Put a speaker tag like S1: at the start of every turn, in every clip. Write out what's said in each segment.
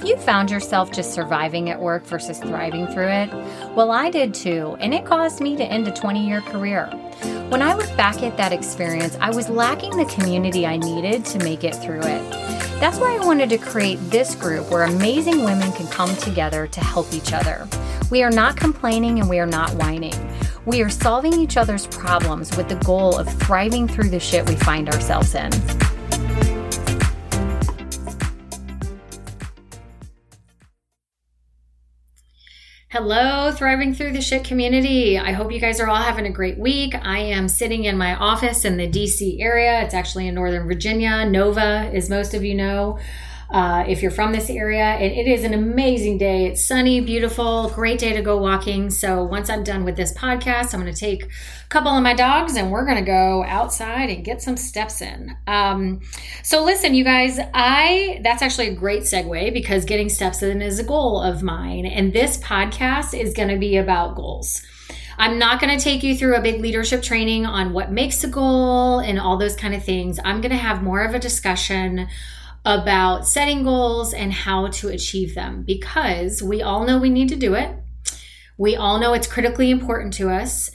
S1: Have you found yourself just surviving at work versus thriving through it? Well, I did too, and it caused me to end a 20 year career. When I look back at that experience, I was lacking the community I needed to make it through it. That's why I wanted to create this group where amazing women can come together to help each other. We are not complaining and we are not whining. We are solving each other's problems with the goal of thriving through the shit we find ourselves in. Hello, thriving through the shit community. I hope you guys are all having a great week. I am sitting in my office in the DC area. It's actually in Northern Virginia. Nova, as most of you know uh, if you're from this area. And it is an amazing day. It's sunny, beautiful, great day to go walking. So once I'm done with this podcast, I'm going to take a couple of my dogs and we're going to go outside and get some steps in. Um, so listen, you guys, I that's actually a great segue because getting steps in is a goal of mine. And this podcast is going to be about goals. I'm not going to take you through a big leadership training on what makes a goal and all those kind of things. I'm going to have more of a discussion about setting goals and how to achieve them because we all know we need to do it. We all know it's critically important to us.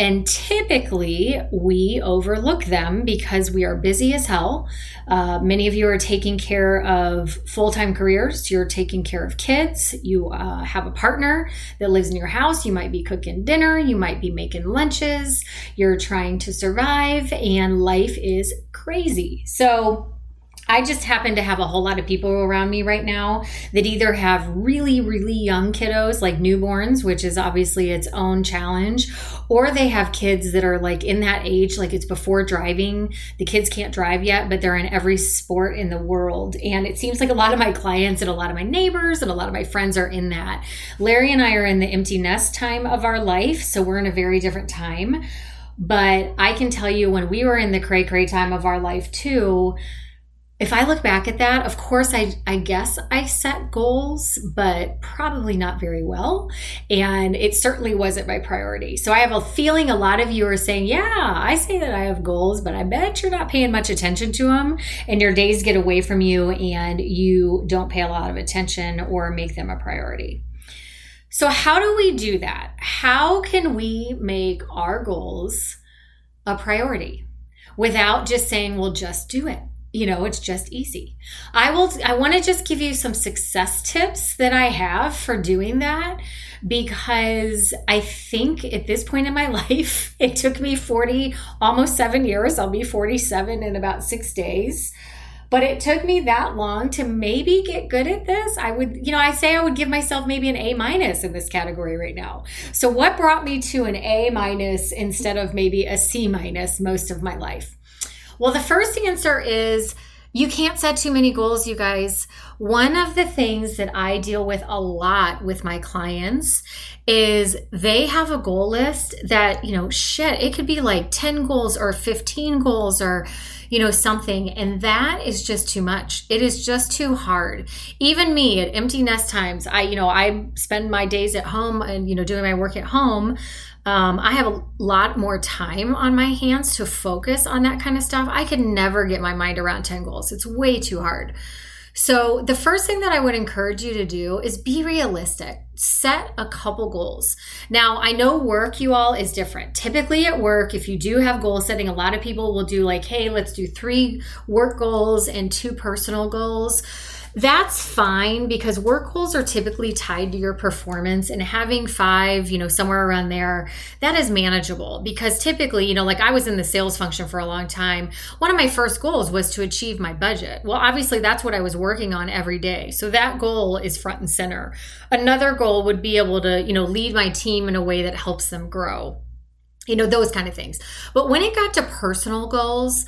S1: And typically, we overlook them because we are busy as hell. Uh, many of you are taking care of full time careers. You're taking care of kids. You uh, have a partner that lives in your house. You might be cooking dinner. You might be making lunches. You're trying to survive, and life is crazy. So, I just happen to have a whole lot of people around me right now that either have really, really young kiddos, like newborns, which is obviously its own challenge, or they have kids that are like in that age, like it's before driving. The kids can't drive yet, but they're in every sport in the world. And it seems like a lot of my clients and a lot of my neighbors and a lot of my friends are in that. Larry and I are in the empty nest time of our life, so we're in a very different time. But I can tell you when we were in the cray cray time of our life too, if I look back at that, of course, I, I guess I set goals, but probably not very well. And it certainly wasn't my priority. So I have a feeling a lot of you are saying, yeah, I say that I have goals, but I bet you're not paying much attention to them. And your days get away from you and you don't pay a lot of attention or make them a priority. So, how do we do that? How can we make our goals a priority without just saying, well, just do it? You know it's just easy. I will i want to just give you some success tips that i have for doing that because i think at this point in my life it took me 40 almost 7 years. I'll be 47 in about 6 days. But it took me that long to maybe get good at this. I would you know i say i would give myself maybe an a minus in this category right now. So what brought me to an a minus instead of maybe a c minus most of my life well, the first answer is you can't set too many goals, you guys. One of the things that I deal with a lot with my clients is they have a goal list that, you know, shit, it could be like 10 goals or 15 goals or, you know, something. And that is just too much. It is just too hard. Even me at empty nest times, I, you know, I spend my days at home and, you know, doing my work at home. Um, I have a lot more time on my hands to focus on that kind of stuff. I could never get my mind around 10 goals. It's way too hard. So, the first thing that I would encourage you to do is be realistic. Set a couple goals. Now, I know work, you all, is different. Typically at work, if you do have goal setting, a lot of people will do like, hey, let's do three work goals and two personal goals. That's fine because work goals are typically tied to your performance and having five, you know, somewhere around there, that is manageable because typically, you know, like I was in the sales function for a long time. One of my first goals was to achieve my budget. Well, obviously that's what I was working on every day. So that goal is front and center. Another goal would be able to, you know, lead my team in a way that helps them grow. You know, those kind of things. But when it got to personal goals,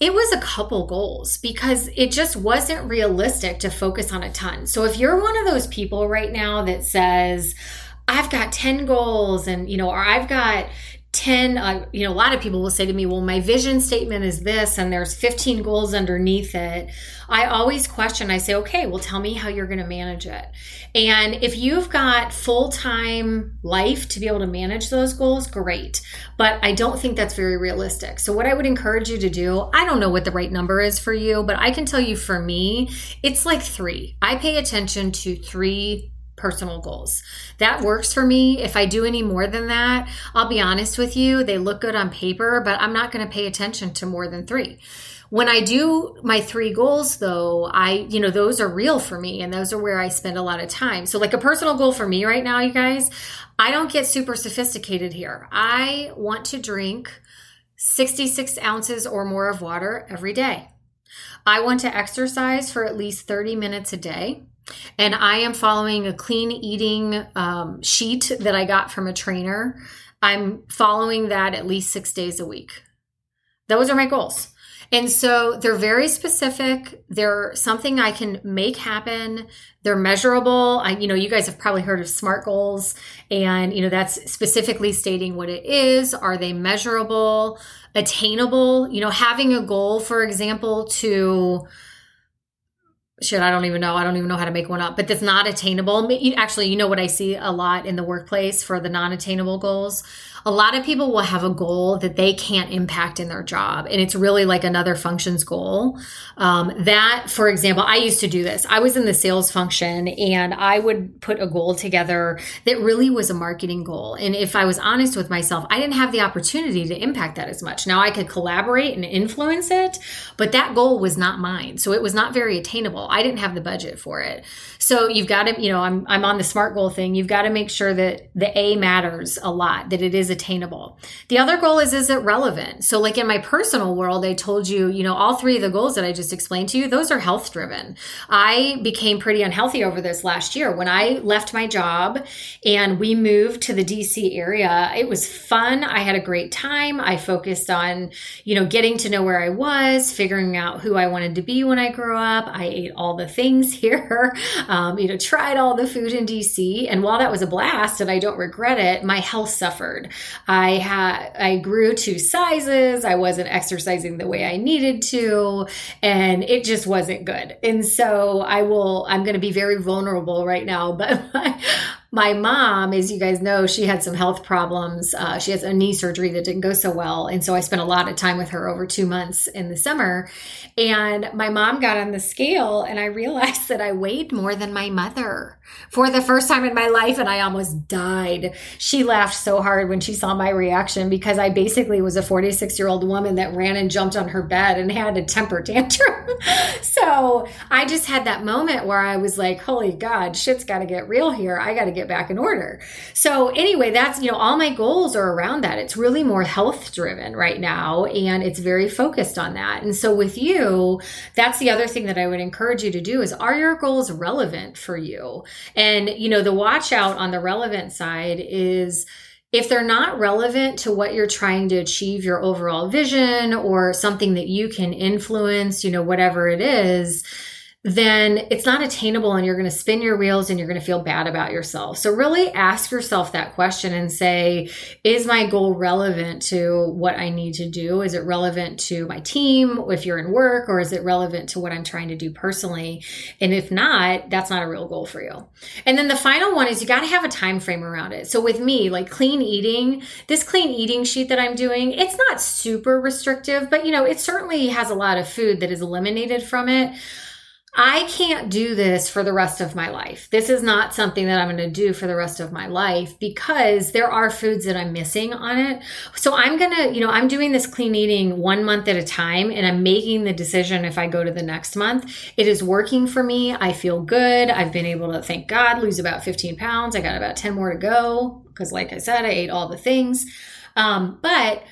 S1: it was a couple goals because it just wasn't realistic to focus on a ton. So if you're one of those people right now that says, I've got 10 goals and, you know, or I've got 10 uh, you know a lot of people will say to me well my vision statement is this and there's 15 goals underneath it. I always question i say okay well tell me how you're going to manage it. And if you've got full-time life to be able to manage those goals great. But i don't think that's very realistic. So what i would encourage you to do i don't know what the right number is for you but i can tell you for me it's like three. I pay attention to three personal goals. That works for me. If I do any more than that, I'll be honest with you, they look good on paper, but I'm not going to pay attention to more than three. When I do my three goals though, I, you know, those are real for me and those are where I spend a lot of time. So like a personal goal for me right now, you guys, I don't get super sophisticated here. I want to drink 66 ounces or more of water every day. I want to exercise for at least 30 minutes a day. And I am following a clean eating um, sheet that I got from a trainer. I'm following that at least six days a week. Those are my goals. And so they're very specific. They're something I can make happen. They're measurable. I, you know, you guys have probably heard of SMART goals, and you know that's specifically stating what it is. Are they measurable, attainable? You know, having a goal, for example, to shit i don't even know i don't even know how to make one up but that's not attainable. Actually you know what i see a lot in the workplace for the non-attainable goals a lot of people will have a goal that they can't impact in their job and it's really like another functions goal. Um, that for example i used to do this. I was in the sales function and i would put a goal together that really was a marketing goal. And if i was honest with myself i didn't have the opportunity to impact that as much. Now i could collaborate and influence it but that goal was not mine. So it was not very attainable. I didn't have the budget for it. So you've got to you know i'm, I'm on the smart goal thing. You've got to make sure that the a matters a lot that it is attainable. The other goal is is it relevant? So like in my personal world, I told you, you know, all three of the goals that I just explained to you, those are health driven. I became pretty unhealthy over this last year when I left my job and we moved to the DC area. It was fun. I had a great time. I focused on, you know, getting to know where I was, figuring out who I wanted to be when I grew up. I ate all the things here, um, you know, tried all the food in DC. And while that was a blast and I don't regret it, my health suffered. I had I grew two sizes. I wasn't exercising the way I needed to, and it just wasn't good. And so I will. I'm going to be very vulnerable right now, but my mom, as you guys know, she had some health problems. Uh, she has a knee surgery that didn't go so well. And so I spent a lot of time with her over two months in the summer. And my mom got on the scale, and I realized that I weighed more than my mother for the first time in my life. And I almost died. She laughed so hard when she saw my reaction because I basically was a 46 year old woman that ran and jumped on her bed and had a temper tantrum. so I just had that moment where I was like, holy God, shit's got to get real here. I got to get get back in order. So anyway, that's, you know, all my goals are around that. It's really more health driven right now and it's very focused on that. And so with you, that's the other thing that I would encourage you to do is are your goals relevant for you? And you know, the watch out on the relevant side is if they're not relevant to what you're trying to achieve your overall vision or something that you can influence, you know, whatever it is, then it's not attainable and you're going to spin your wheels and you're going to feel bad about yourself. So really ask yourself that question and say, is my goal relevant to what I need to do? Is it relevant to my team if you're in work or is it relevant to what I'm trying to do personally? And if not, that's not a real goal for you. And then the final one is you got to have a time frame around it. So with me, like clean eating, this clean eating sheet that I'm doing, it's not super restrictive, but you know, it certainly has a lot of food that is eliminated from it. I can't do this for the rest of my life. This is not something that I'm going to do for the rest of my life because there are foods that I'm missing on it. So I'm going to, you know, I'm doing this clean eating one month at a time and I'm making the decision if I go to the next month. It is working for me. I feel good. I've been able to, thank God, lose about 15 pounds. I got about 10 more to go because, like I said, I ate all the things. Um, but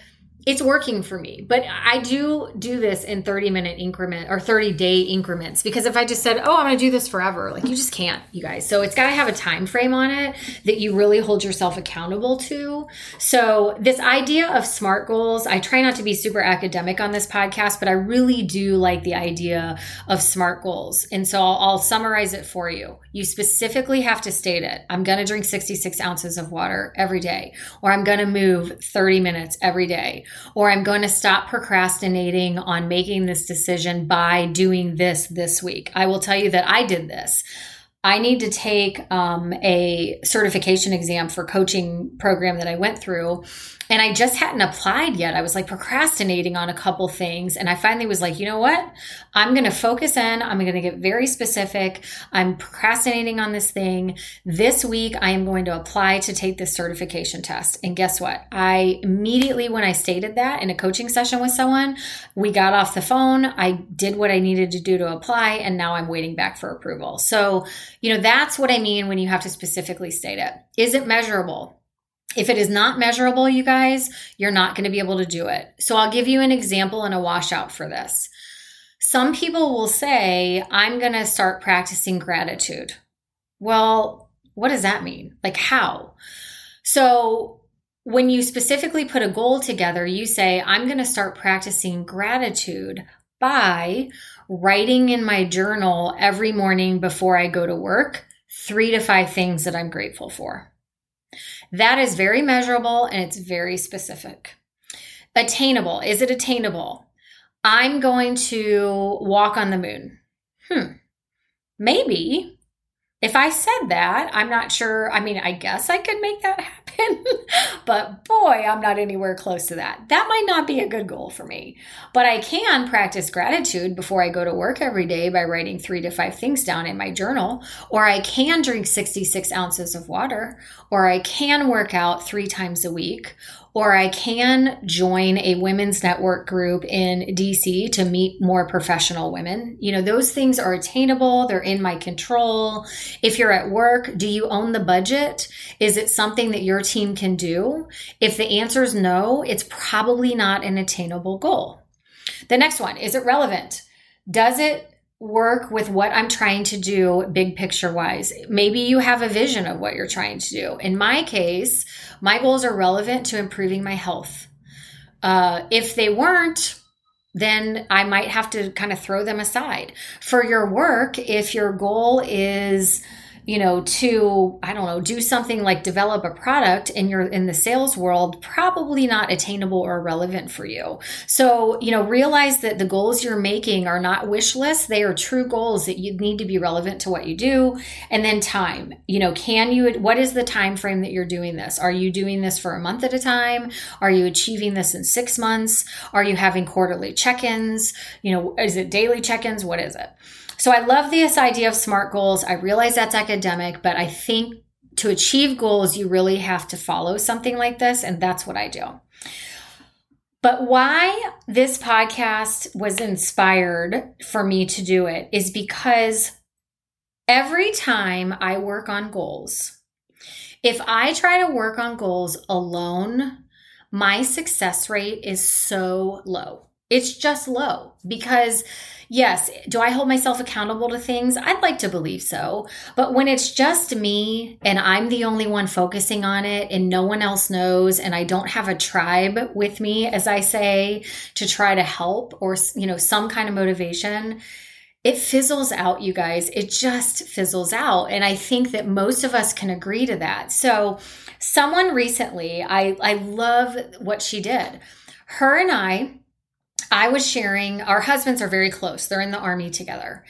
S1: it's working for me. But i do do this in 30 minute increment or 30 day increments because if i just said oh i'm going to do this forever like you just can't you guys. So it's got to have a time frame on it that you really hold yourself accountable to. So this idea of smart goals i try not to be super academic on this podcast but i really do like the idea of smart goals. And so i'll, I'll summarize it for you. You specifically have to state it. I'm going to drink 66 ounces of water every day or i'm going to move 30 minutes every day or I'm going to stop procrastinating on making this decision by doing this this week. I will tell you that I did this. I need to take um, a certification exam for coaching program that I went through and I just hadn't applied yet. I was like procrastinating on a couple things. And I finally was like, you know what? I'm going to focus in. I'm going to get very specific. I'm procrastinating on this thing. This week, I am going to apply to take this certification test. And guess what? I immediately, when I stated that in a coaching session with someone, we got off the phone. I did what I needed to do to apply. And now I'm waiting back for approval. So, you know, that's what I mean when you have to specifically state it. Is it measurable? If it is not measurable, you guys, you're not going to be able to do it. So I'll give you an example and a washout for this. Some people will say, I'm going to start practicing gratitude. Well, what does that mean? Like, how? So, when you specifically put a goal together, you say, I'm going to start practicing gratitude by writing in my journal every morning before I go to work three to five things that I'm grateful for. That is very measurable and it's very specific. Attainable. Is it attainable? I'm going to walk on the moon. Hmm. Maybe. If I said that, I'm not sure. I mean, I guess I could make that happen, but boy, I'm not anywhere close to that. That might not be a good goal for me. But I can practice gratitude before I go to work every day by writing three to five things down in my journal. Or I can drink 66 ounces of water. Or I can work out three times a week or I can join a women's network group in DC to meet more professional women. You know, those things are attainable, they're in my control. If you're at work, do you own the budget? Is it something that your team can do? If the answer is no, it's probably not an attainable goal. The next one is it relevant? Does it work with what I'm trying to do big picture wise. Maybe you have a vision of what you're trying to do. In my case, my goals are relevant to improving my health. Uh, if they weren't, then I might have to kind of throw them aside. For your work, if your goal is, you know, to, I don't know, do something like develop a product in you're in the sales world, probably not attainable or relevant for you. So, you know, realize that the goals you're making are not wish lists. They are true goals that you need to be relevant to what you do. And then time, you know, can you, what is the time frame that you're doing this? Are you doing this for a month at a time? Are you achieving this in six months? Are you having quarterly check-ins? You know, is it daily check-ins? What is it? So I love this idea of SMART goals. I realize that's academic, but I think to achieve goals, you really have to follow something like this. And that's what I do. But why this podcast was inspired for me to do it is because every time I work on goals, if I try to work on goals alone, my success rate is so low. It's just low because yes, do I hold myself accountable to things? I'd like to believe so. But when it's just me and I'm the only one focusing on it and no one else knows and I don't have a tribe with me, as I say, to try to help or, you know, some kind of motivation, it fizzles out, you guys. It just fizzles out. And I think that most of us can agree to that. So, someone recently, I, I love what she did. Her and I, I was sharing, our husbands are very close. They're in the army together.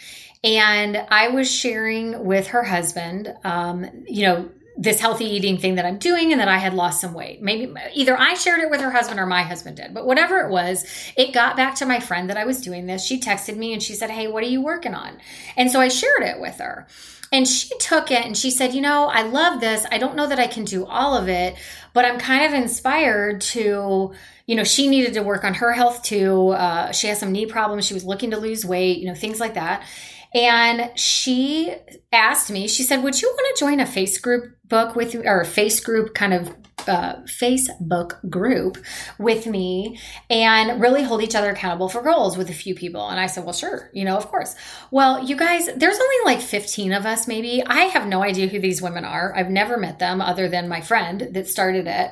S1: And I was sharing with her husband, um, you know, this healthy eating thing that I'm doing and that I had lost some weight. Maybe either I shared it with her husband or my husband did, but whatever it was, it got back to my friend that I was doing this. She texted me and she said, Hey, what are you working on? And so I shared it with her. And she took it and she said, You know, I love this. I don't know that I can do all of it, but I'm kind of inspired to, you know, she needed to work on her health too. Uh, she has some knee problems. She was looking to lose weight, you know, things like that. And she asked me, she said, Would you want to join a face group book with or a face group kind of uh, Facebook group with me and really hold each other accountable for goals with a few people. And I said, well, sure, you know, of course. Well, you guys, there's only like 15 of us, maybe. I have no idea who these women are. I've never met them other than my friend that started it.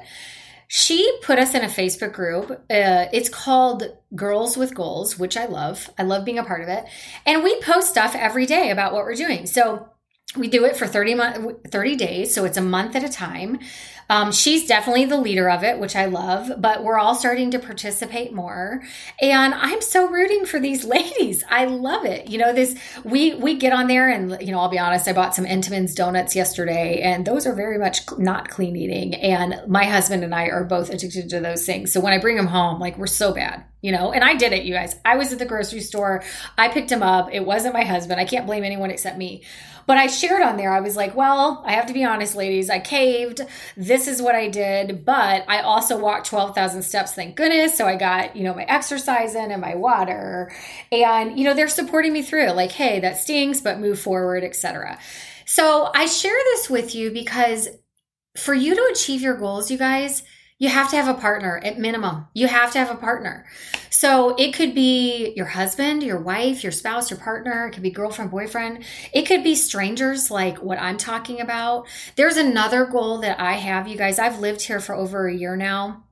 S1: She put us in a Facebook group. Uh, it's called Girls with Goals, which I love. I love being a part of it. And we post stuff every day about what we're doing. So we do it for 30 mo- 30 days so it's a month at a time um, she's definitely the leader of it which i love but we're all starting to participate more. And i'm so rooting for these ladies. I love it. You know this we we get on there and you know i'll be honest i bought some entenmann's donuts yesterday and those are very much not clean eating. And my husband and i are both addicted to those things. So when i bring them home like we're so bad you know and i did it you guys i was at the grocery store i picked him up it wasn't my husband i can't blame anyone except me but I shared on there, I was like, well, I have to be honest, ladies. I caved. This is what I did. But I also walked 12,000 steps, thank goodness. So I got, you know, my exercise in and my water. And, you know, they're supporting me through like, hey, that stinks, but move forward, etc. So I share this with you because for you to achieve your goals, you guys, you have to have a partner at minimum. You have to have a partner. So it could be your husband, your wife, your spouse, your partner. It could be girlfriend, boyfriend. It could be strangers like what I'm talking about. There's another goal that I have, you guys. I've lived here for over a year now,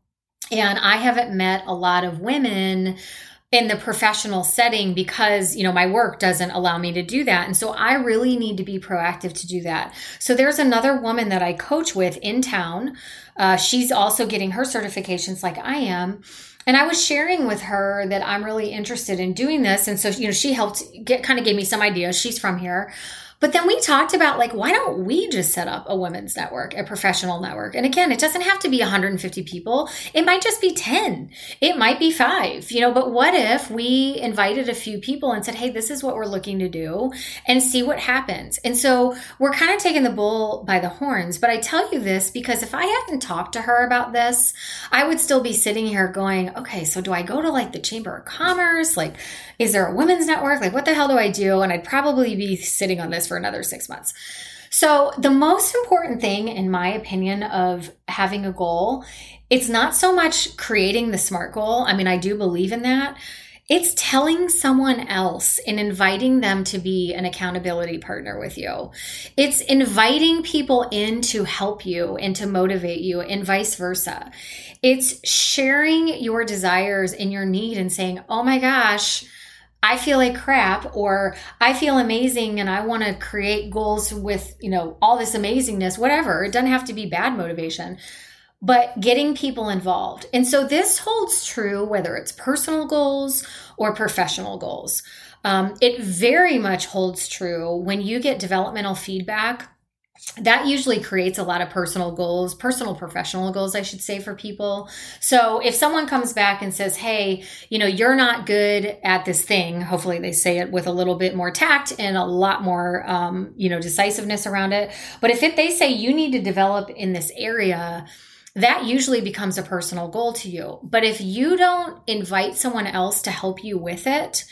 S1: and I haven't met a lot of women in the professional setting because you know my work doesn't allow me to do that. And so i really need to be proactive to do that. So there's another woman that i coach with in town. Uh, she's also getting her certifications like i am. And i was sharing with her that i'm really interested in doing this. And so you know she helped get kind of gave me some ideas. She's from here but then we talked about like, why don't we just set up a women's network, a professional network? And again, it doesn't have to be 150 people. It might just be 10. It might be five, you know, but what if we invited a few people and said, Hey, this is what we're looking to do and see what happens. And so we're kind of taking the bull by the horns. But I tell you this because if I hadn't talked to her about this, I would still be sitting here going, okay, so do I go to like the Chamber of Commerce? Like, is there a women's network? Like, what the hell do I do? And I'd probably be sitting on this for another six months. So, the most important thing, in my opinion, of having a goal, it's not so much creating the SMART goal. I mean, I do believe in that. It's telling someone else and inviting them to be an accountability partner with you. It's inviting people in to help you and to motivate you, and vice versa. It's sharing your desires and your need and saying, oh my gosh, I feel like crap or I feel amazing and I want to create goals with, you know, all this amazingness, whatever. It doesn't have to be bad motivation, but getting people involved. And so this holds true whether it's personal goals or professional goals. Um, it very much holds true when you get developmental feedback that usually creates a lot of personal goals, personal professional goals, I should say, for people. So if someone comes back and says, Hey, you know, you're not good at this thing, hopefully they say it with a little bit more tact and a lot more, um, you know, decisiveness around it. But if it, they say you need to develop in this area, that usually becomes a personal goal to you. But if you don't invite someone else to help you with it,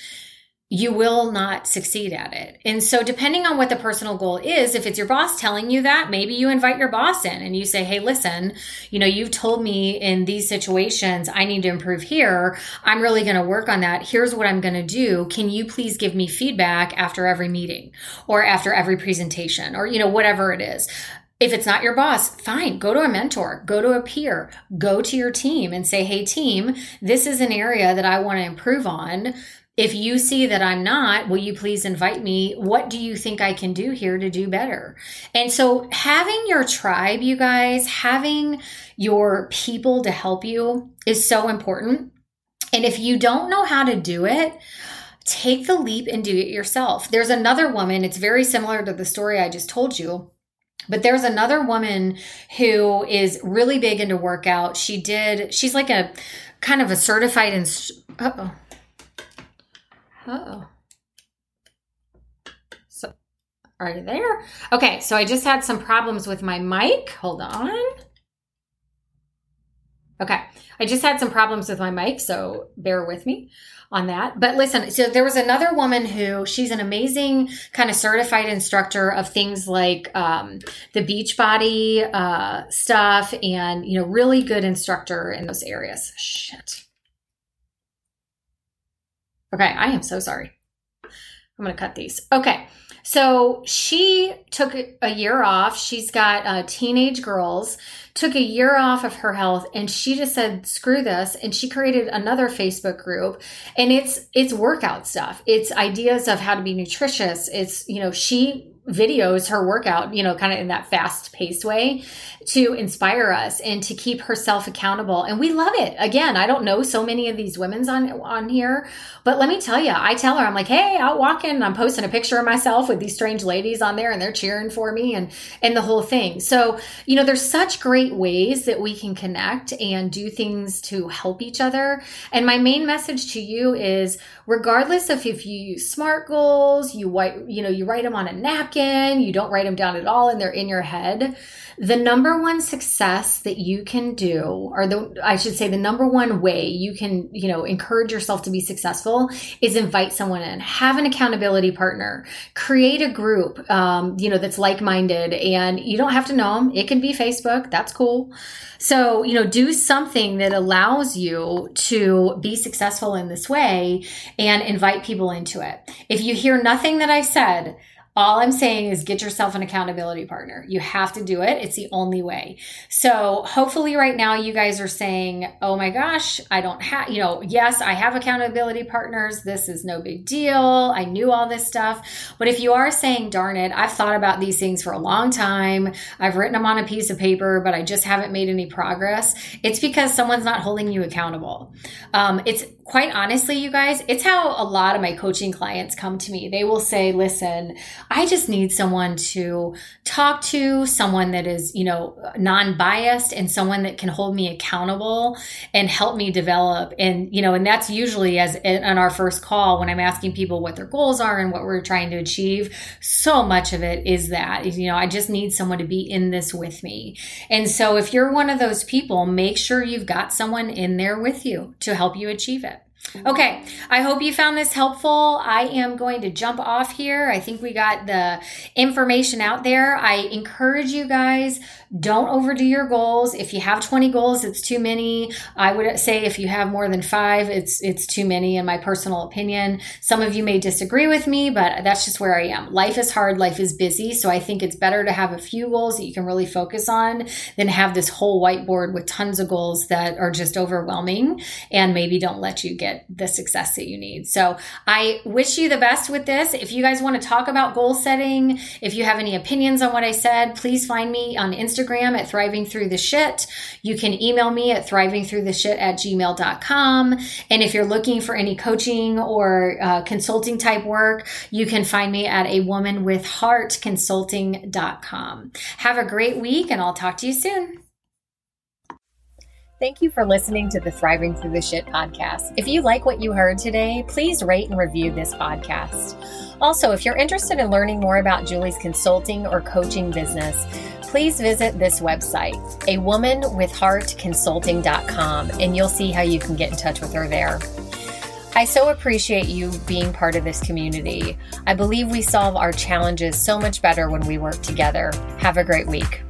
S1: you will not succeed at it. And so, depending on what the personal goal is, if it's your boss telling you that, maybe you invite your boss in and you say, Hey, listen, you know, you've told me in these situations, I need to improve here. I'm really going to work on that. Here's what I'm going to do. Can you please give me feedback after every meeting or after every presentation or, you know, whatever it is? If it's not your boss, fine, go to a mentor, go to a peer, go to your team and say, Hey, team, this is an area that I want to improve on if you see that I'm not, will you please invite me? What do you think I can do here to do better? And so, having your tribe, you guys, having your people to help you is so important. And if you don't know how to do it, take the leap and do it yourself. There's another woman, it's very similar to the story I just told you. But there's another woman who is really big into workout. She did, she's like a kind of a certified, inst- oh. So, are you there? Okay, so I just had some problems with my mic. Hold on. Okay. I just had some problems with my mic, so bear with me on that. But listen, so there was another woman who she's an amazing kind of certified instructor of things like um, the Beachbody uh, stuff and, you know, really good instructor in those areas. Shit. Okay. I am so sorry. I'm going to cut these. Okay. So she took a year off. She's got uh, teenage girls, took a year off of her health, and she just said, "Screw this!" And she created another Facebook group, and it's it's workout stuff. It's ideas of how to be nutritious. It's you know she videos her workout, you know, kind of in that fast paced way to inspire us and to keep herself accountable. And we love it. Again, I don't know so many of these women's on on here, but let me tell you, I tell her, I'm like, hey, out walking, I'm posting a picture of myself with these strange ladies on there and they're cheering for me and and the whole thing. So, you know, there's such great ways that we can connect and do things to help each other. And my main message to you is regardless of if you use smart goals, you write, you know, you write them on a napkin, you don't write them down at all and they're in your head the number one success that you can do, or the, I should say, the number one way you can, you know, encourage yourself to be successful is invite someone in, have an accountability partner, create a group, um, you know, that's like minded. And you don't have to know them. It can be Facebook. That's cool. So, you know, do something that allows you to be successful in this way and invite people into it. If you hear nothing that I said, all I'm saying is get yourself an accountability partner. You have to do it. It's the only way. So hopefully right now you guys are saying, "Oh my gosh, I don't have, you know, yes, I have accountability partners. This is no big deal. I knew all this stuff." But if you are saying, "Darn it, I've thought about these things for a long time. I've written them on a piece of paper, but I just haven't made any progress." It's because someone's not holding you accountable. Um, it's quite honestly, you guys, it's how a lot of my coaching clients come to me. They will say, listen, I just need someone to talk to, someone that is, you know, non biased and someone that can hold me accountable and help me develop. And, you know, and that's usually as on our first call when I'm asking people what their goals are and what we're trying to achieve. So much of it is that, you know, I just need someone to be in this with me. And so if you're one of those people, make sure you've got someone in there with you to help you achieve it. Okay, I hope you found this helpful. I am going to jump off here. I think we got the information out there. I encourage you guys don't overdo your goals. If you have 20 goals, it's too many. I would say if you have more than 5, it's it's too many in my personal opinion. Some of you may disagree with me, but that's just where I am. Life is hard, life is busy, so I think it's better to have a few goals that you can really focus on than have this whole whiteboard with tons of goals that are just overwhelming and maybe don't let you get the success that you need. So, I wish you the best with this. If you guys want to talk about goal setting, if you have any opinions on what I said, please find me on Instagram at Thriving Through the Shit. You can email me at thrivingthrutheshit at gmail.com. And if you're looking for any coaching or uh, consulting type work, you can find me at a woman with heart consulting.com. Have a great week and I'll talk to you soon. Thank you for listening to the Thriving Through the Shit podcast. If you like what you heard today, please rate and review this podcast. Also, if you're interested in learning more about Julie's consulting or coaching business, please visit this website, a woman with heart consulting.com, and you'll see how you can get in touch with her there. I so appreciate you being part of this community. I believe we solve our challenges so much better when we work together. Have a great week.